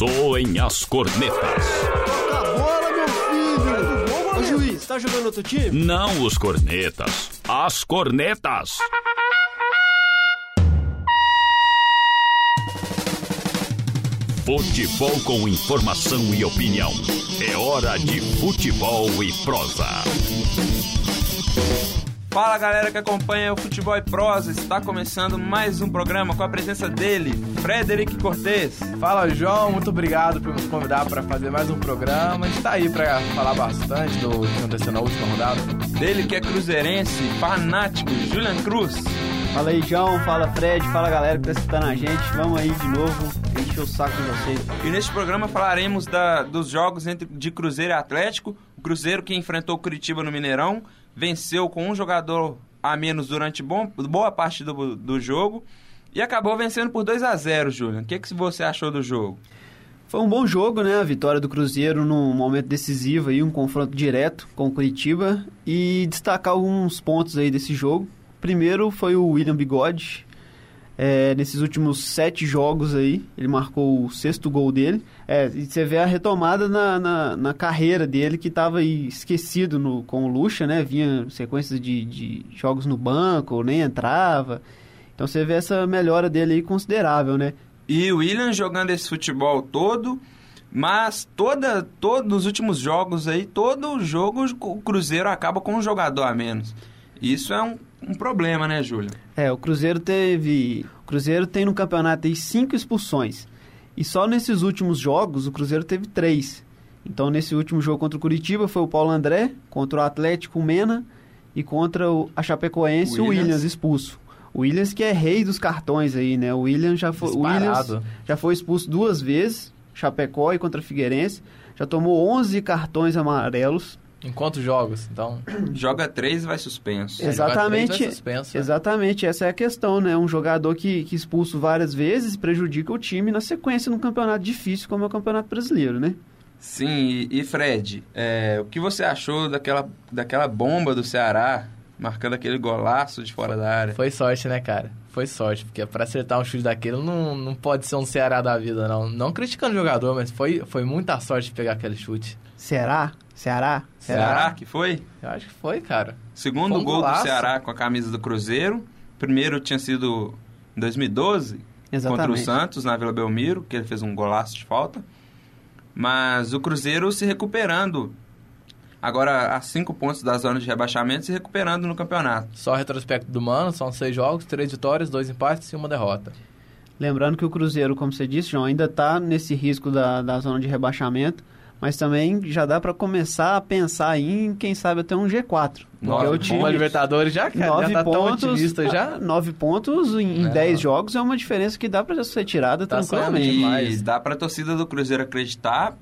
Soem as cornetas. Toca a bola, meu filho! Ô juiz, tá jogando outro time? Não os cornetas, as cornetas. Futebol com informação e opinião. É hora de futebol e prosa. Fala galera que acompanha o Futebol e Prosa, está começando mais um programa com a presença dele, Frederic Cortez. Fala João, muito obrigado por nos convidar para fazer mais um programa. A gente tá aí para falar bastante do que aconteceu na última rodada. Dele que é cruzeirense, fanático, Julian Cruz. Fala aí, João. Fala, Fred. Fala, galera que tá escutando a gente. Vamos aí de novo encher o saco de vocês. E neste programa falaremos da, dos jogos entre de Cruzeiro e Atlético. O Cruzeiro que enfrentou o Curitiba no Mineirão, venceu com um jogador a menos durante bom, boa parte do, do jogo e acabou vencendo por 2 a 0 Julian. O que, que você achou do jogo? Foi um bom jogo, né? A vitória do Cruzeiro num momento decisivo aí, um confronto direto com o Curitiba e destacar alguns pontos aí desse jogo. Primeiro foi o William Bigode. É, nesses últimos sete jogos aí, ele marcou o sexto gol dele. É, e você vê a retomada na, na, na carreira dele, que estava esquecido no, com o Lucha, né? Vinha sequências de, de jogos no banco, nem entrava. Então você vê essa melhora dele aí considerável, né? E o William jogando esse futebol todo, mas toda, todos os últimos jogos aí, todo jogo o Cruzeiro acaba com um jogador a menos. Isso é um, um problema, né, Júlio? É, o Cruzeiro teve. O Cruzeiro tem no campeonato aí cinco expulsões. E só nesses últimos jogos o Cruzeiro teve três. Então, nesse último jogo contra o Curitiba foi o Paulo André, contra o Atlético o Mena e contra o, a Chapecoense o Williams. Williams expulso. O Williams que é rei dos cartões aí, né? O Williams já foi, o Williams já foi expulso duas vezes, Chapecó e contra Figueirense. Já tomou 11 cartões amarelos. Em quantos jogos, então? Joga três e vai suspenso. Exatamente. Vai suspenso, né? exatamente, essa é a questão, né? Um jogador que, que expulso várias vezes prejudica o time na sequência num campeonato difícil como é o Campeonato Brasileiro, né? Sim, e, e Fred, é, o que você achou daquela, daquela bomba do Ceará marcando aquele golaço de fora da área? Foi sorte, né, cara? Foi sorte, porque para acertar um chute daquele não, não pode ser um Ceará da vida, não. Não criticando o jogador, mas foi, foi muita sorte pegar aquele chute. Ceará? Ceará? Ceará, Ceará que foi? Eu acho que foi, cara. Segundo um gol golaço. do Ceará com a camisa do Cruzeiro. Primeiro tinha sido em 2012, Exatamente. contra o Santos, na Vila Belmiro, que ele fez um golaço de falta. Mas o Cruzeiro se recuperando. Agora, a cinco pontos da zona de rebaixamento, se recuperando no campeonato. Só retrospecto do Mano, são seis jogos, três vitórias, dois empates e uma derrota. Lembrando que o Cruzeiro, como você disse, João, ainda está nesse risco da, da zona de rebaixamento mas também já dá para começar a pensar em, quem sabe, até um G4. Nove, o time, uma Libertadores já, cara, nove já tá pontos, já. Nove pontos em é. dez jogos é uma diferença que dá para ser tirada tá tranquilamente. Mas dá para a torcida do Cruzeiro acreditar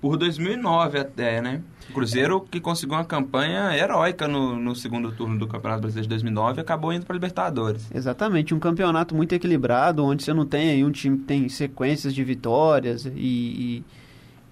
por 2009 até, né? O Cruzeiro que conseguiu uma campanha heróica no, no segundo turno do Campeonato Brasileiro de 2009 acabou indo para Libertadores. Exatamente, um campeonato muito equilibrado, onde você não tem aí um time que tem sequências de vitórias e, e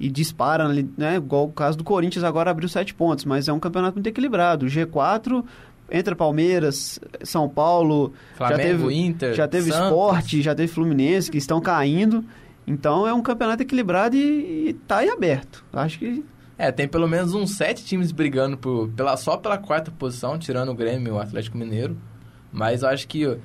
e dispara, né? Igual o caso do Corinthians agora abriu sete pontos, mas é um campeonato muito equilibrado. G4 entra Palmeiras, São Paulo, Flamengo, já teve Inter, já teve Santos. Esporte, já teve Fluminense que estão caindo. Então é um campeonato equilibrado e, e tá aí aberto. Acho que é, tem pelo menos uns sete times brigando por, pela, só pela quarta posição, tirando o Grêmio e o Atlético Mineiro. Mas eu acho que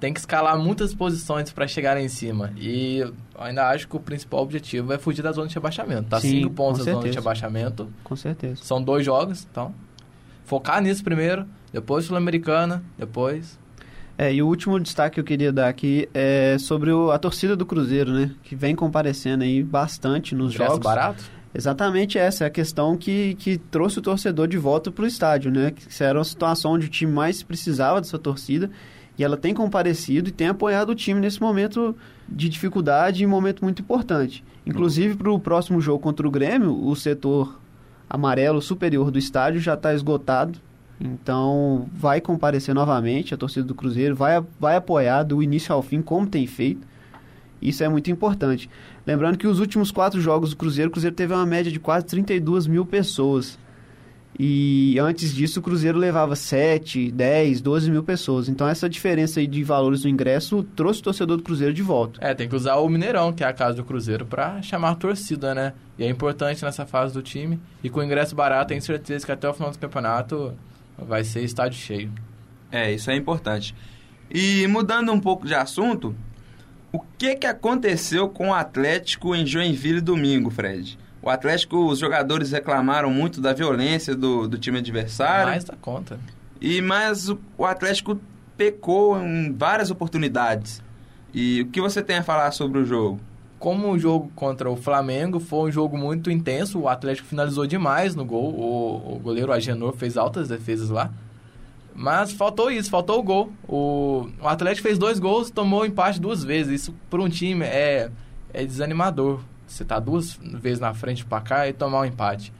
tem que escalar muitas posições para chegar em cima. E eu ainda acho que o principal objetivo é fugir da zona de rebaixamento. Tá Sim, cinco pontos da zona de rebaixamento. com certeza. São dois jogos, então. Focar nisso primeiro, depois Sul-Americana, depois. É, e o último destaque que eu queria dar aqui é sobre o- a torcida do Cruzeiro, né? Que vem comparecendo aí bastante nos ingresso jogos. barato. Exatamente essa é a questão que, que trouxe o torcedor de volta para o estádio, né? Que era uma situação onde o time mais precisava dessa torcida e ela tem comparecido e tem apoiado o time nesse momento de dificuldade e momento muito importante. Inclusive para o próximo jogo contra o Grêmio, o setor amarelo superior do estádio já está esgotado. Então vai comparecer novamente a torcida do Cruzeiro, vai, vai apoiar do início ao fim, como tem feito. Isso é muito importante. Lembrando que os últimos quatro jogos do Cruzeiro, o Cruzeiro teve uma média de quase 32 mil pessoas. E antes disso, o Cruzeiro levava 7, 10, 12 mil pessoas. Então, essa diferença aí de valores do ingresso trouxe o torcedor do Cruzeiro de volta. É, tem que usar o Mineirão, que é a casa do Cruzeiro, pra chamar a torcida, né? E é importante nessa fase do time. E com ingresso barato, tenho certeza que até o final do campeonato vai ser estádio cheio. É, isso é importante. E mudando um pouco de assunto, o que, que aconteceu com o Atlético em Joinville domingo, Fred? O Atlético, os jogadores reclamaram muito da violência do, do time adversário. Mais da conta. E mas o, o Atlético pecou em várias oportunidades. E o que você tem a falar sobre o jogo? Como o jogo contra o Flamengo foi um jogo muito intenso, o Atlético finalizou demais no gol. O, o goleiro Agenor fez altas defesas lá. Mas faltou isso, faltou o gol. O, o Atlético fez dois gols, tomou empate duas vezes. Isso para um time é, é desanimador. Você tá duas vezes na frente para cá e tomar um empate.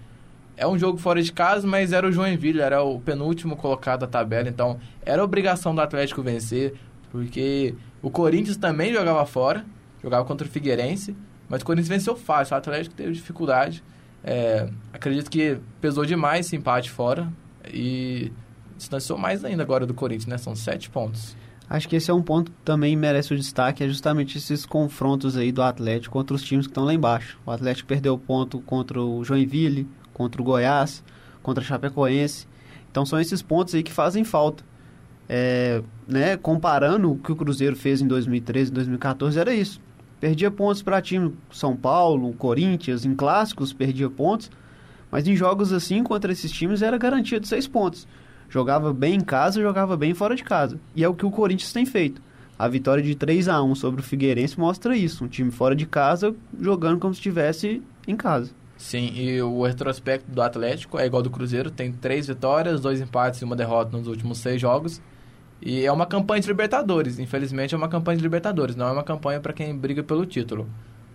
É um jogo fora de casa, mas era o Joinville, era o penúltimo colocado da tabela, então era obrigação do Atlético vencer, porque o Corinthians também jogava fora, jogava contra o Figueirense, mas o Corinthians venceu fácil, o Atlético teve dificuldade. É, acredito que pesou demais esse empate fora e distanciou mais ainda agora do Corinthians, né? São sete pontos. Acho que esse é um ponto que também merece o destaque, é justamente esses confrontos aí do Atlético contra os times que estão lá embaixo. O Atlético perdeu ponto contra o Joinville, contra o Goiás, contra a Chapecoense. Então são esses pontos aí que fazem falta. É, né, comparando o que o Cruzeiro fez em 2013 e 2014, era isso. Perdia pontos para time São Paulo, Corinthians, em clássicos perdia pontos, mas em jogos assim contra esses times era garantia de seis pontos. Jogava bem em casa, jogava bem fora de casa. E é o que o Corinthians tem feito. A vitória de 3 a 1 sobre o Figueirense mostra isso. Um time fora de casa jogando como se estivesse em casa. Sim, e o retrospecto do Atlético é igual do Cruzeiro, tem três vitórias, dois empates e uma derrota nos últimos seis jogos. E é uma campanha de Libertadores, infelizmente é uma campanha de Libertadores, não é uma campanha para quem briga pelo título.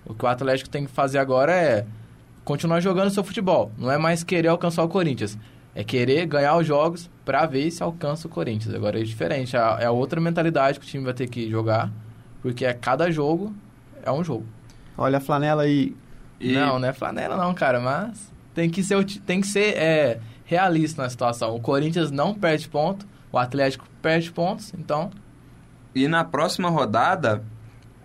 O que o Atlético tem que fazer agora é continuar jogando seu futebol, não é mais querer alcançar o Corinthians, é querer ganhar os jogos para ver se alcança o Corinthians. Agora é diferente, é a outra mentalidade que o time vai ter que jogar, porque é cada jogo é um jogo. Olha a flanela aí. E... Não, não é flanela não, cara, mas tem que ser, tem que ser é, realista na situação. O Corinthians não perde ponto, o Atlético perde pontos, então... E na próxima rodada,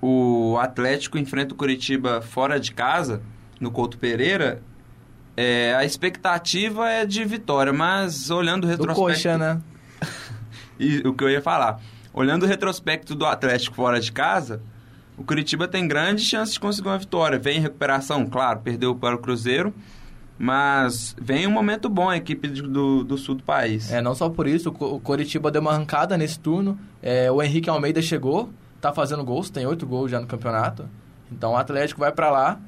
o Atlético enfrenta o Curitiba fora de casa, no Couto Pereira, é, a expectativa é de vitória, mas olhando o retrospecto... Do coxa, né? e, o que eu ia falar. Olhando o retrospecto do Atlético fora de casa, o Curitiba tem grande chance de conseguir uma vitória. Vem em recuperação, claro, perdeu para o Cruzeiro, mas vem um momento bom a equipe do, do sul do país. É, não só por isso, o Curitiba deu uma arrancada nesse turno. É, o Henrique Almeida chegou, tá fazendo gols, tem oito gols já no campeonato. Então o Atlético vai para lá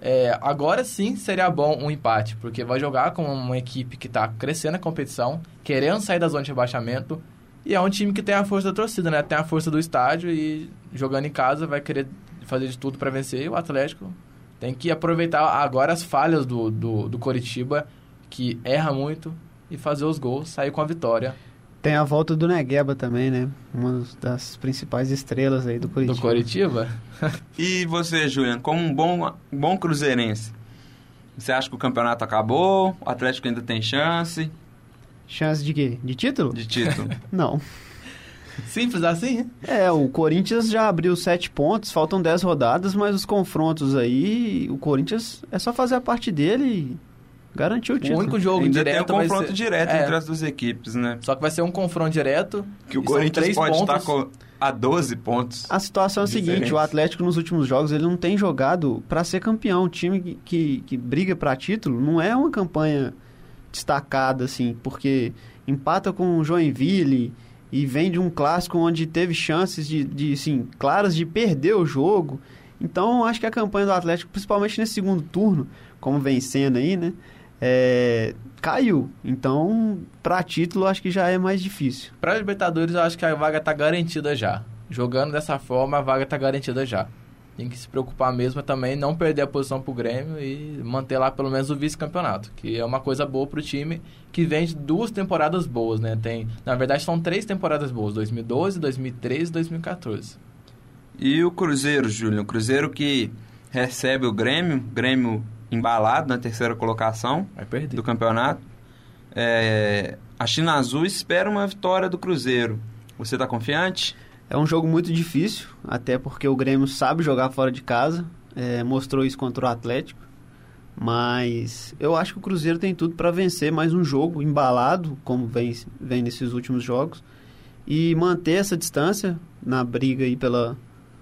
é, agora sim seria bom um empate, porque vai jogar com uma equipe que está crescendo a competição, querendo sair da zona de rebaixamento, e é um time que tem a força da torcida, né? Tem a força do estádio e jogando em casa vai querer fazer de tudo para vencer. E o Atlético tem que aproveitar agora as falhas do, do, do Coritiba, que erra muito, e fazer os gols, sair com a vitória. Tem a volta do Negueba também, né? Uma das principais estrelas aí do Curitiba. Do Curitiba? e você, Julian, como um bom, bom cruzeirense, você acha que o campeonato acabou? O Atlético ainda tem chance? Chance de quê? De título? De título. Não. Simples assim? É, o Corinthians já abriu sete pontos, faltam dez rodadas, mas os confrontos aí, o Corinthians é só fazer a parte dele Garantiu o título. O único jogo Ainda direto tem um confronto ser... direto é. entre as duas equipes, né? Só que vai ser um confronto direto. Que o Corinthians pode pontos. estar com a 12 pontos. A situação é a seguinte, o Atlético nos últimos jogos ele não tem jogado para ser campeão. O time que, que, que briga para título não é uma campanha destacada, assim, porque empata com o Joinville e vem de um clássico onde teve chances de, de assim, claras de perder o jogo. Então, acho que a campanha do Atlético, principalmente nesse segundo turno, como vencendo aí, né? É, caiu. Então, para título, acho que já é mais difícil. Para Libertadores, eu acho que a vaga está garantida já. Jogando dessa forma, a vaga está garantida já. Tem que se preocupar mesmo também não perder a posição para o Grêmio e manter lá pelo menos o vice-campeonato, que é uma coisa boa para o time que vem de duas temporadas boas, né? Tem, na verdade, são três temporadas boas: 2012, 2013 e 2014. E o Cruzeiro, Júlio? O Cruzeiro que recebe o Grêmio, Grêmio embalado na terceira colocação do campeonato. É, a China Azul espera uma vitória do Cruzeiro. Você está confiante? É um jogo muito difícil, até porque o Grêmio sabe jogar fora de casa, é, mostrou isso contra o Atlético. Mas eu acho que o Cruzeiro tem tudo para vencer mais um jogo embalado, como vem, vem nesses últimos jogos, e manter essa distância na briga aí pela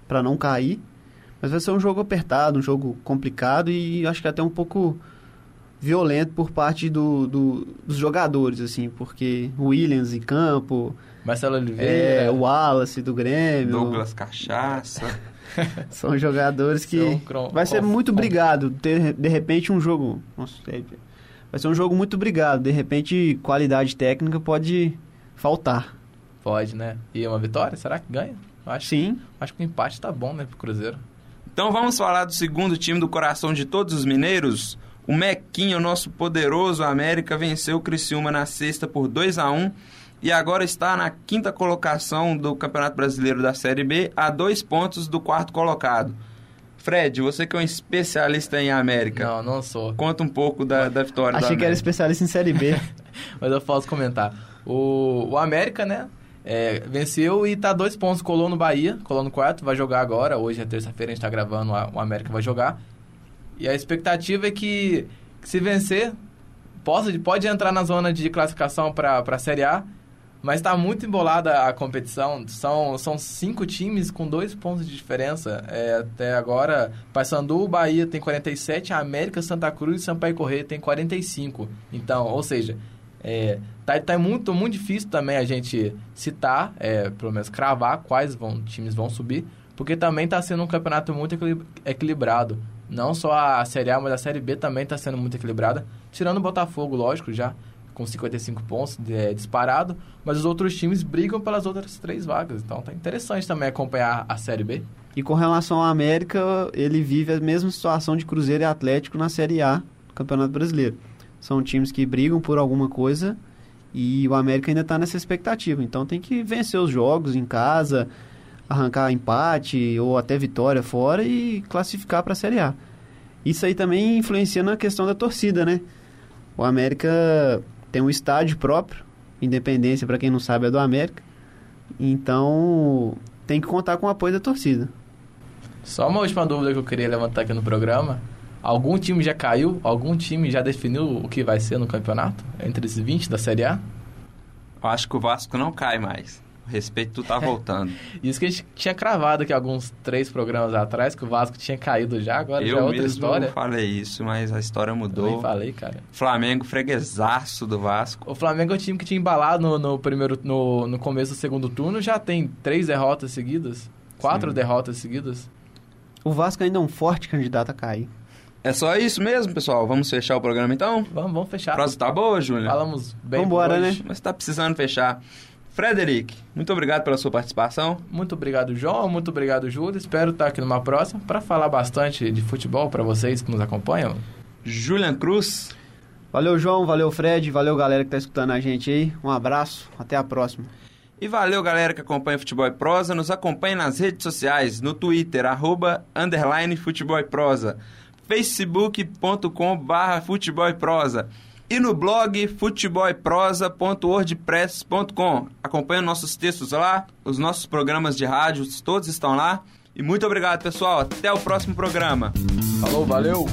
para não cair. Mas vai ser um jogo apertado, um jogo complicado e acho que até um pouco violento por parte do, do, dos jogadores, assim, porque Williams em campo, Marcelo Oliveira, é, o Wallace do Grêmio, Douglas Cachaça. são jogadores que São vai ser muito brigado. De, de repente um jogo, nossa, é- vai ser um jogo muito brigado. De repente qualidade técnica pode faltar. Pode, né? E uma vitória? Será que ganha? Acho, Sim, acho que o empate tá bom, né, pro Cruzeiro. Então vamos falar do segundo time do coração de todos os mineiros. O Mequinho, nosso poderoso América, venceu o Criciúma na sexta por 2 a 1 e agora está na quinta colocação do Campeonato Brasileiro da Série B, a dois pontos do quarto colocado. Fred, você que é um especialista em América, Não, não sou. conta um pouco da, da vitória achei do que era especialista em Série B. Mas eu posso comentar. O, o América, né? É, venceu e tá dois pontos, colou no Bahia, colou no quarto, vai jogar agora. Hoje é terça-feira, a gente tá gravando, o América vai jogar. E a expectativa é que, que se vencer, possa, pode entrar na zona de classificação para a Série A. Mas está muito embolada a competição. São, são cinco times com dois pontos de diferença. É, até agora, Paysandu, Bahia tem 47, a América, Santa Cruz e Sampaio Correia tem 45. Então, ou seja, é, tá, tá muito, muito difícil também a gente citar, é, pelo menos cravar quais vão, times vão subir, porque também está sendo um campeonato muito equili- equilibrado. Não só a Série A, mas a Série B também está sendo muito equilibrada. Tirando o Botafogo, lógico, já com 55 pontos é, disparado, mas os outros times brigam pelas outras três vagas. Então tá interessante também acompanhar a Série B. E com relação ao América, ele vive a mesma situação de Cruzeiro e Atlético na Série A do Campeonato Brasileiro. São times que brigam por alguma coisa e o América ainda está nessa expectativa. Então tem que vencer os jogos em casa, arrancar empate ou até vitória fora e classificar para a Série A. Isso aí também influencia na questão da torcida, né? O América tem um estádio próprio, Independência, para quem não sabe, é do América. Então tem que contar com o apoio da torcida. Só uma última dúvida que eu queria levantar aqui no programa. Algum time já caiu? Algum time já definiu o que vai ser no campeonato? Entre os 20 da Série A? Eu acho que o Vasco não cai mais. O respeito tá voltando. Isso que a gente tinha cravado aqui alguns três programas atrás, que o Vasco tinha caído já, agora já é Eu outra mesmo história. falei isso, mas a história Eu mudou. nem falei, cara. Flamengo freguesaço do Vasco. O Flamengo é o time que tinha embalado no, no primeiro, no, no começo do segundo turno, já tem três derrotas seguidas, quatro Sim. derrotas seguidas. O Vasco ainda é um forte candidato a cair. É só isso mesmo, pessoal? Vamos fechar o programa então? Vamos, vamos fechar. A prosa tá boa, Júnior? Falamos bem Vambora, por hoje. né? Mas tá precisando fechar. Frederic, muito obrigado pela sua participação. Muito obrigado, João. Muito obrigado, Júlio. Espero estar aqui numa próxima para falar bastante de futebol para vocês que nos acompanham. Julian Cruz, Valeu, João. Valeu, Fred. Valeu, galera que tá escutando a gente aí. Um abraço. Até a próxima. E valeu, galera que acompanha Futebol e Prosa. Nos acompanhe nas redes sociais, no Twitter, arroba, underline Futebol e Prosa, facebook.com barra Futebol e Prosa e no blog futeboleprosa.wordpress.com. Acompanhe nossos textos lá, os nossos programas de rádio, todos estão lá. E muito obrigado, pessoal. Até o próximo programa. Falou, valeu!